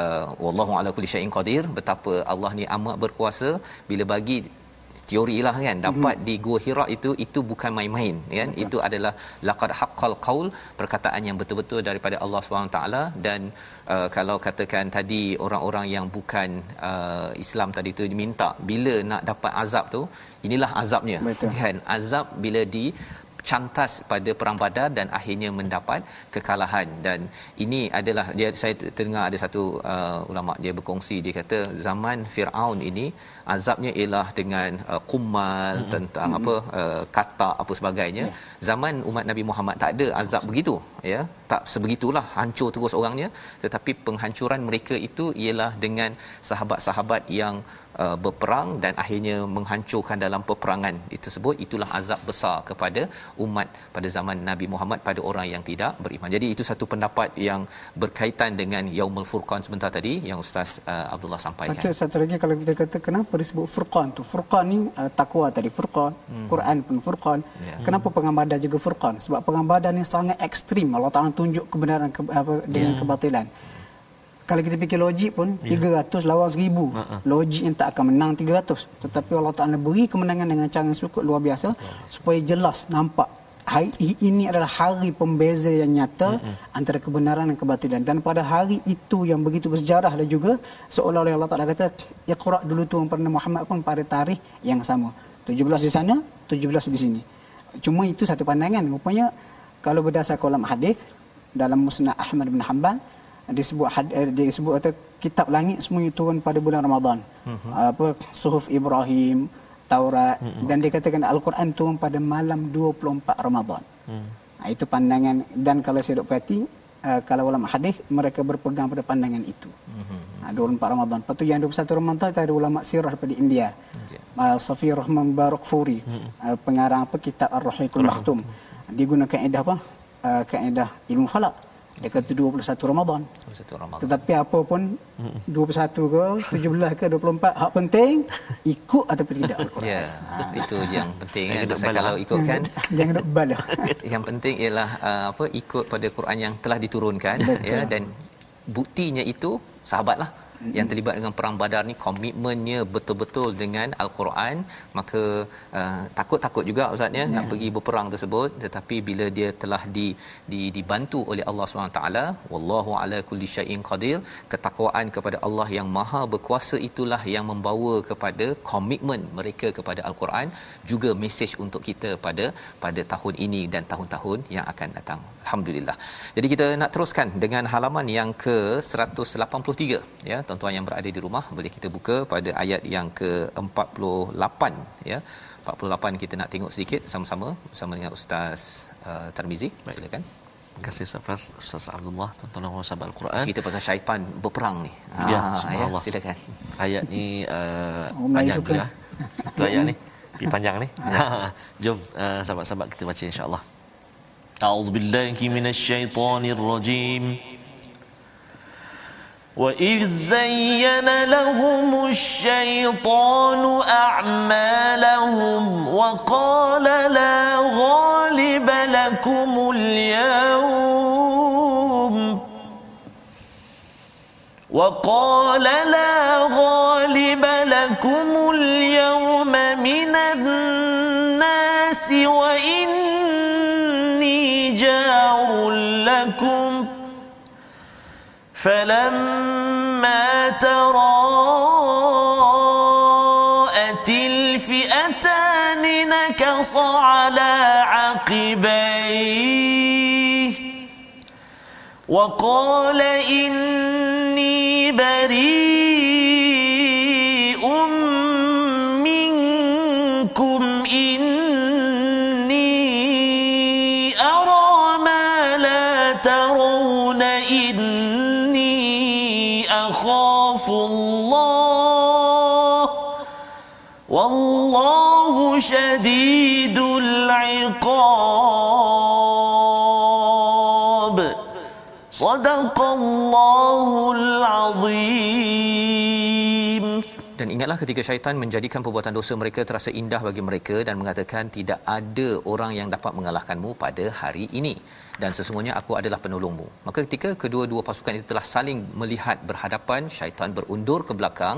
uh, wallahu ala kulli syai'in qadir betapa Allah ni amat berkuasa bila bagi teori lah kan dapat mm-hmm. di gua Hira itu itu bukan main-main kan Betul. itu adalah laqad haqqal qaul perkataan yang betul-betul daripada Allah SWT dan uh, kalau katakan tadi orang-orang yang bukan uh, Islam tadi tu diminta bila nak dapat azab tu inilah azabnya Betul. kan azab bila di cantas pada perang badar dan akhirnya mendapat kekalahan dan ini adalah dia saya terdengar ada satu uh, ulama dia berkongsi dia kata zaman Firaun ini azabnya ialah dengan uh, kumal mm-hmm. tentang mm-hmm. apa uh, kata apa sebagainya yeah. zaman umat Nabi Muhammad tak ada azab begitu ya tak sebegitulah hancur terus orangnya tetapi penghancuran mereka itu ialah dengan sahabat-sahabat yang uh, berperang dan akhirnya menghancurkan dalam peperangan itu tersebut itulah azab besar kepada umat pada zaman Nabi Muhammad pada orang yang tidak beriman. Jadi itu satu pendapat yang berkaitan dengan Yaumul Furqan sebentar tadi yang ustaz uh, Abdullah sampaikan. Betul satu lagi kalau kita kata kenapa disebut Furqan tu? Furqan ni uh, takwa tadi Furqan, hmm. Quran pun Furqan. Yeah. Kenapa pengambadan juga Furqan? Sebab pengambadan ni sangat ekstrim. Allah Taala tunjuk kebenaran ke, apa dengan yeah. kebatilan kalau kita fikir logik pun yeah. 300 lawan 1000 uh-huh. logik yang tak akan menang 300 tetapi Allah Taala beri kemenangan dengan cara yang cukup luar biasa uh-huh. supaya jelas nampak hari ini adalah hari pembeza yang nyata uh-huh. antara kebenaran dan kebatilan dan pada hari itu yang begitu bersejarah dan juga seolah-olah Allah Taala kata iqra dulu tu pada Muhammad pun pada tarikh yang sama 17 di sana 17 di sini cuma itu satu pandangan rupanya kalau berdasarkan ulama hadis dalam musnad Ahmad bin Hanbal disebut eh, disebut atau kitab langit semuanya turun pada bulan Ramadan. Uh-huh. Apa suhuf Ibrahim, Taurat uh-huh. dan dikatakan Al-Quran turun pada malam 24 Ramadan. Uh-huh. itu pandangan dan kalau saya dok perhati uh, kalau ulama hadis mereka berpegang pada pandangan itu. Uh-huh. 24 Ramadan. Lepas tu yang 21 Ramadan itu ada ulama sirah daripada India. Yeah. Uh, Safi Rahman Barak Furi, uh-huh. uh, pengarang apa kitab Ar-Rahikul Makhtum. Dia guna kaedah apa? Uh, kaedah ilmu falak. Dia kata 21 Ramadan. 21 Ramadan. Tetapi apa pun 21 ke 17 ke 24 hak penting ikut ataupun tidak Al-Quran. Ya. Ha. Itu yang penting kan. Pasal kalau ikutkan jangan nak balah. yang penting ialah uh, apa ikut pada Quran yang telah diturunkan Betul. ya dan buktinya itu sahabatlah yang terlibat dengan perang badar ni komitmennya betul-betul dengan al-Quran. Maka uh, takut-takut juga ustaz ya nak pergi berperang tersebut. Tetapi bila dia telah di, di dibantu oleh Allah SWT wallahu ala kulli syai'in qadir ketakwaan kepada Allah yang maha berkuasa itulah yang membawa kepada komitmen mereka kepada al-Quran juga mesej untuk kita pada pada tahun ini dan tahun-tahun yang akan datang. Alhamdulillah. Jadi kita nak teruskan dengan halaman yang ke 183 ya tuan-tuan yang berada di rumah boleh kita buka pada ayat yang ke-48 ya 48 kita nak tengok sedikit sama-sama bersama dengan ustaz uh, Tarmizi silakan Terima kasih Ustaz Ustaz Abdullah tuan-tuan dan sahabat Al-Quran. Cerita pasal syaitan berperang ni. Ya, ah, subhanallah. Ya, silakan. Ayat ni uh, oh, panjang juga. Lah. Satu ayat ni. Lebih panjang ni. Jom uh, sahabat-sahabat kita baca insya-Allah. A'udzubillahi minasyaitonirrajim. rajim. وإذ زين لهم الشيطان أعمالهم وقال لا غالب لكم اليوم وقال لا غالب لكم فلما تراءت الفئتان نكص على عقبيه وقال إني بريء شديد العقاب صدق الله العظيم Dan ingatlah ketika syaitan menjadikan perbuatan dosa mereka terasa indah bagi mereka dan mengatakan tidak ada orang yang dapat mengalahkanmu pada hari ini dan sesungguhnya aku adalah penolongmu. Maka ketika kedua-dua pasukan itu telah saling melihat berhadapan, syaitan berundur ke belakang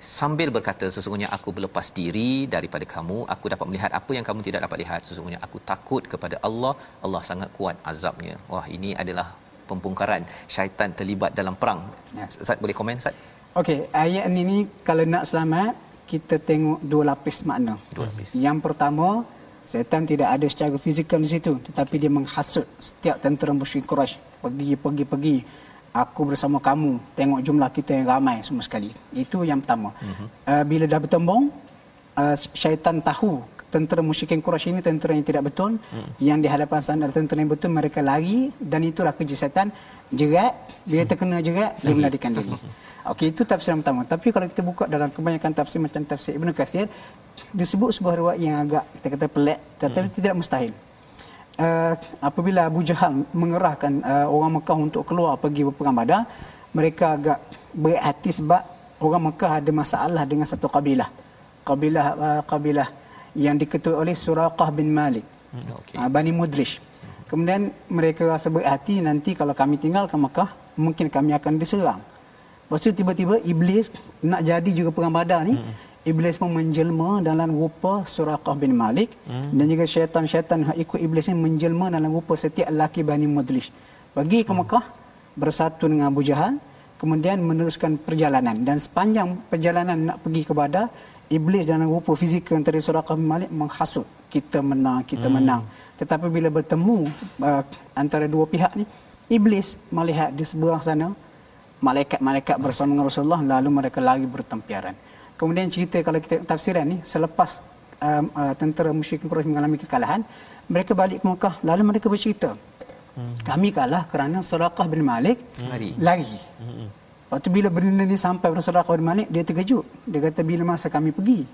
sambil berkata sesungguhnya aku berlepas diri daripada kamu aku dapat melihat apa yang kamu tidak dapat lihat. Sesungguhnya aku takut kepada Allah. Allah sangat kuat azabnya. Wah ini adalah pembongkaran syaitan terlibat dalam perang. Ya. Ustaz boleh komen Ustaz? Okey ayat ini kalau nak selamat kita tengok dua lapis makna. Dua lapis. Yang pertama Setan tidak ada secara fizikal di situ tetapi dia menghasut setiap tentera musyrik Quraisy. Pergi pergi pergi aku bersama kamu tengok jumlah kita yang ramai semua sekali. Itu yang pertama. Uh-huh. Uh, bila dah bertembung uh, syaitan tahu tentera musyrikin Quraisy ini tentera yang tidak betul hmm. yang di hadapan sana tentera yang betul mereka lari dan itulah kerja setan jerat bila terkena jerat dia melarikan diri okey itu tafsir yang pertama tapi kalau kita buka dalam kebanyakan tafsir macam tafsir Ibnu Katsir disebut sebuah riwayat yang agak kita kata pelik tetapi hmm. tidak mustahil uh, apabila Abu Jahal mengerahkan uh, orang Mekah untuk keluar pergi berperang Badar mereka agak berhati sebab orang Mekah ada masalah dengan satu kabilah kabilah uh, kabilah yang diketuai oleh Suraqah bin Malik hmm, okay. uh, Bani Mudrish kemudian mereka rasa berhati nanti kalau kami tinggal ke Mekah mungkin kami akan diserang lepas tu tiba-tiba Iblis nak jadi juga perang badar ni hmm. Iblis pun menjelma dalam rupa Suraqah bin Malik. Hmm. dan juga syaitan-syaitan ikut Iblis ni menjelma dalam rupa setiap lelaki Bani Mudlish pergi ke Mekah bersatu dengan Abu Jahal kemudian meneruskan perjalanan. Dan sepanjang perjalanan nak pergi ke Badar iblis dalam rupa fizikal antara Suraqah bin Malik menghasut kita menang kita hmm. menang. Tetapi bila bertemu uh, antara dua pihak ni iblis melihat di sebelah sana malaikat-malaikat bersama dengan Rasulullah lalu mereka lari bertempiaran kemudian cerita kalau kita tafsiran ni selepas uh, uh, tentera musyrik Quraisy mengalami kekalahan mereka balik ke Mekah lalu mereka bercerita hmm. kami kalah kerana Suraqah bin Malik lari lari hmm. Waktu bila benda ni sampai Rasulullah SAW Malik, dia terkejut. Dia kata, bila masa kami pergi?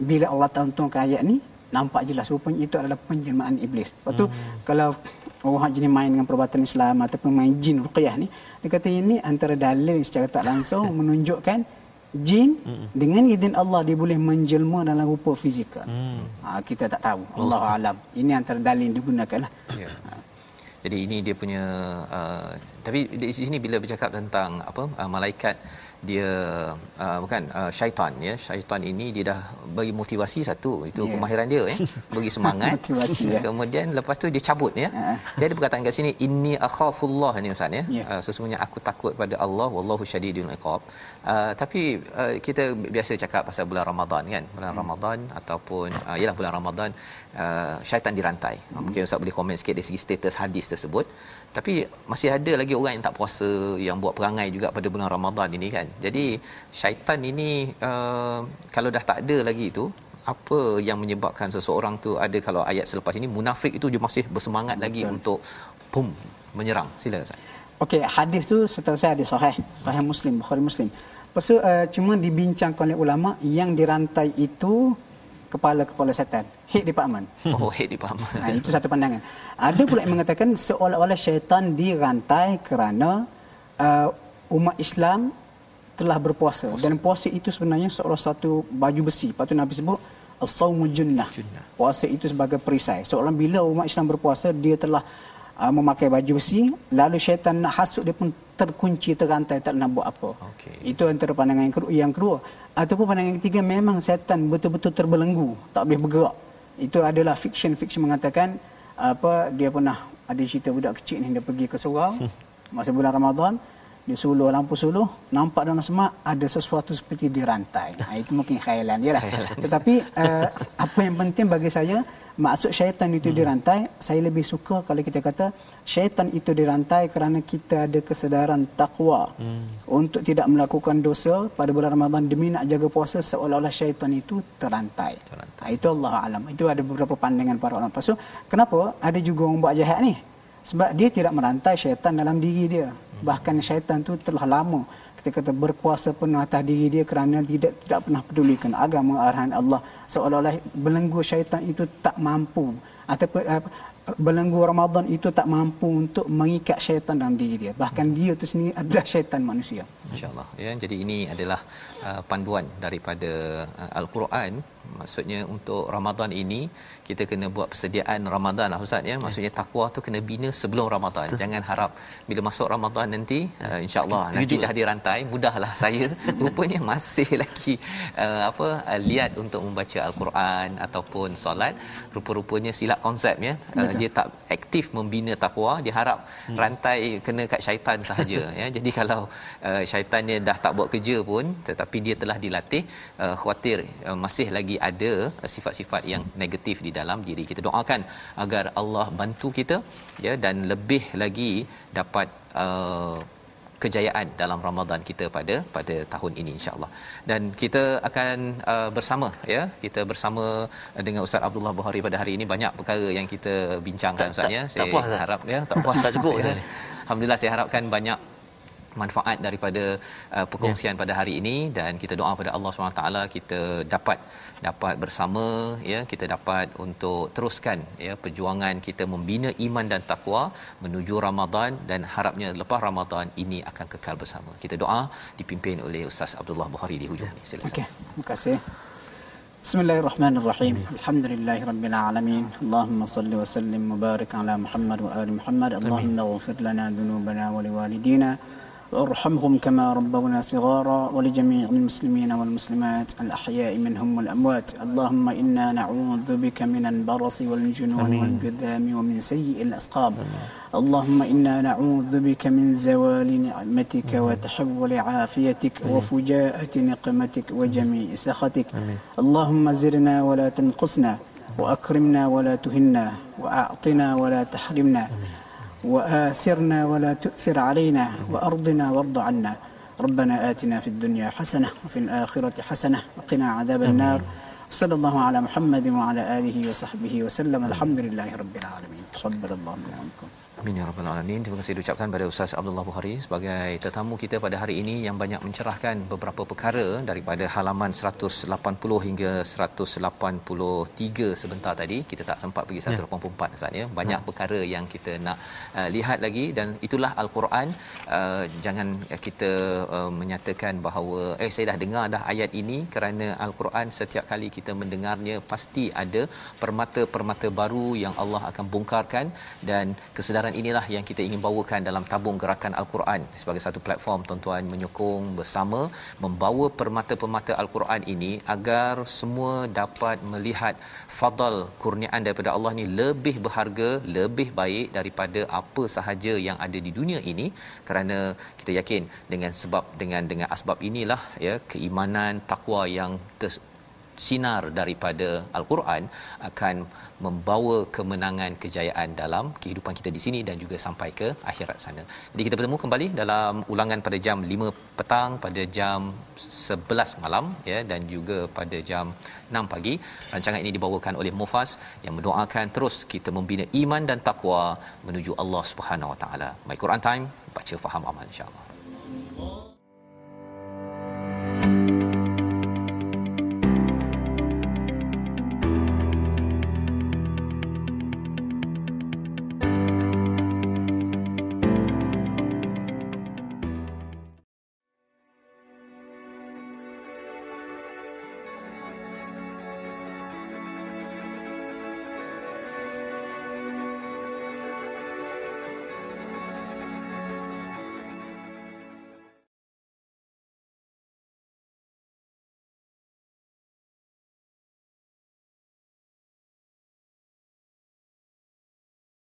Bila Allah ke ayat ni, nampak jelas rupanya itu adalah penjelmaan iblis. Waktu hmm. kalau orang jenis main dengan perubatan Islam ataupun main jin ruqyah ni, dia kata ini antara dalil secara tak langsung menunjukkan jin hmm. dengan izin Allah dia boleh menjelma dalam rupa fizikal. Hmm. Ha, kita tak tahu. Allah alam. Ini antara dalil yang digunakan lah. Yeah. Ha. Jadi ini dia punya uh, tapi di sini bila bercakap tentang apa uh, malaikat dia uh, bukan uh, syaitan ya syaitan ini dia dah bagi motivasi satu itu yeah. kemahiran dia ya bagi semangat motivasi ya. kemudian lepas tu dia cabut ya uh. dia ada perkataan kat sini inni akhafullah ni ustaz ya yeah. uh, sesungguhnya aku takut pada Allah wallahu syadidul iqab uh, tapi uh, kita biasa cakap pasal bulan Ramadan kan. Bulan hmm. Ramadan ataupun uh, ialah bulan Ramadan uh, syaitan dirantai. Hmm. mungkin ustaz boleh komen sikit dari segi status hadis tersebut. Tapi masih ada lagi orang yang tak puasa yang buat perangai juga pada bulan Ramadan ini kan. Jadi syaitan ini uh, kalau dah tak ada lagi itu apa yang menyebabkan seseorang tu ada kalau ayat selepas ini munafik itu dia masih bersemangat Betul. lagi untuk pum menyerang? Sila Ustaz. Okey hadis tu setahu saya ada sahih. Sahih muslim bukhari muslim Lepas tu uh, cuma dibincangkan oleh ulama yang dirantai itu kepala-kepala setan. Head department. Oh head department. Ha, itu satu pandangan. Ada pula yang mengatakan seolah-olah syaitan dirantai kerana uh, umat Islam telah berpuasa. Puasa. dan puasa itu sebenarnya seolah satu baju besi. Patut Nabi sebut as-saumu junnah. Puasa itu sebagai perisai. Seolah bila umat Islam berpuasa dia telah uh, memakai baju besi lalu syaitan nak hasut dia pun terkunci terrantai tak nak buat apa. Okay. itu antara pandangan yang kedua, yang kedua. Ataupun pandangan yang ketiga memang syaitan betul-betul terbelenggu tak boleh bergerak. Itu adalah fiction. Fiction mengatakan apa dia pernah ada cerita budak kecil ni dia pergi ke surau masa bulan Ramadan di suluh lampu suluh nampak dalam semak ada sesuatu seperti dirantai. Ha, itu mungkin khayalan dia lah. Tetapi uh, apa yang penting bagi saya maksud syaitan itu hmm. dirantai, saya lebih suka kalau kita kata syaitan itu dirantai kerana kita ada kesedaran takwa hmm. untuk tidak melakukan dosa pada bulan Ramadan demi nak jaga puasa seolah-olah syaitan itu terantai. terantai. Ha, itu Allah alam. Itu ada beberapa pandangan para ulama. So, kenapa ada juga orang buat jahat ni? Sebab dia tidak merantai syaitan dalam diri dia bahkan syaitan tu telah lama kita kata berkuasa penuh atas diri dia kerana tidak tidak pernah pedulikan agama arahan Allah. Seolah-olah belenggu syaitan itu tak mampu ataupun uh, belenggu Ramadan itu tak mampu untuk mengikat syaitan dalam diri dia. Bahkan dia itu sendiri adalah syaitan manusia. Insyaallah. Ya jadi ini adalah uh, panduan daripada uh, al-Quran. Maksudnya untuk Ramadan ini kita kena buat persediaan Ramadan lah Ustaz ya. Maksudnya takwa tu kena bina sebelum Ramadan. Betul. jangan harap bila masuk Ramadan nanti uh, insyaallah nanti dah dirantai mudahlah saya. Rupanya masih lagi uh, apa uh, lihat untuk membaca al-Quran ataupun solat. Rupa-rupanya silap konsep ya. Uh, dia tak aktif membina takwa dia harap hmm. rantai kena kat syaitan sahaja ya. Jadi kalau uh, syaitannya dah tak buat kerja pun tetapi dia telah dilatih uh, khawatir uh, masih lagi ada uh, sifat-sifat yang negatif di dalam diri kita doakan agar Allah bantu kita ya dan lebih lagi dapat uh, kejayaan dalam Ramadan kita pada pada tahun ini insya-Allah. Dan kita akan uh, bersama ya, kita bersama dengan Ustaz Abdullah Buhari pada hari ini banyak perkara yang kita bincangkan Ustaz ya. Saya tak puas, harap ya tak puas tak cukup ya. Alhamdulillah saya harapkan banyak manfaat daripada uh, perkongsian ya. pada hari ini dan kita doa pada Allah SWT kita dapat dapat bersama ya kita dapat untuk teruskan ya perjuangan kita membina iman dan takwa menuju Ramadan dan harapnya lepas Ramadan ini akan kekal bersama. Kita doa dipimpin oleh Ustaz Abdullah Bukhari di hujung ya. ini. Silakan. Okey, terima kasih. Bismillahirrahmanirrahim. Alhamdulillahirabbil Allahumma salli wa sallim wa barik ala Muhammad wa ali Muhammad. Allahumma ighfir lana dhunubana wa liwalidina. وارحمهم كما ربونا صغارا ولجميع المسلمين والمسلمات الأحياء منهم والأموات. اللهم إنا نعوذ بك من البرص والجنون والجذام ومن سيء الأسقام. اللهم إنا نعوذ بك من زوال نعمتك وتحول عافيتك وفجاءة نقمتك وجميع سخطك. اللهم زرنا ولا تنقصنا وأكرمنا ولا تهنا وأعطنا ولا تحرمنا. وآثرنا ولا تؤثر علينا وأرضنا وارض عنا. ربنا آتنا في الدنيا حسنة وفي الآخرة حسنة وقنا عذاب النار. صلى الله على محمد وعلى آله وصحبه وسلم. الحمد لله رب العالمين. تقبل الله منكم. Amin ya rabbal alamin. Terima kasih diucapkan pada Ustaz Abdullah Bukhari sebagai tetamu kita pada hari ini yang banyak mencerahkan beberapa perkara daripada halaman 180 hingga 183 sebentar tadi. Kita tak sempat pergi 184 ya. Ustaz ya. Banyak ya. perkara yang kita nak uh, lihat lagi dan itulah al-Quran. Uh, jangan kita uh, menyatakan bahawa eh saya dah dengar dah ayat ini kerana al-Quran setiap kali kita mendengarnya pasti ada permata-permata baru yang Allah akan bongkarkan dan kesedaran inilah yang kita ingin bawakan dalam tabung gerakan Al-Quran. Sebagai satu platform tuan-tuan menyokong bersama membawa permata-permata Al-Quran ini agar semua dapat melihat fadal kurniaan daripada Allah ni lebih berharga, lebih baik daripada apa sahaja yang ada di dunia ini. Kerana kita yakin dengan sebab dengan dengan asbab inilah ya keimanan takwa yang ter- sinar daripada al-Quran akan membawa kemenangan kejayaan dalam kehidupan kita di sini dan juga sampai ke akhirat sana. Jadi kita bertemu kembali dalam ulangan pada jam 5 petang pada jam 11 malam ya dan juga pada jam 6 pagi. Rancangan ini dibawakan oleh Mufas yang mendoakan terus kita membina iman dan takwa menuju Allah Subhanahu Wa Taala. My Quran Time baca faham amal insya-Allah.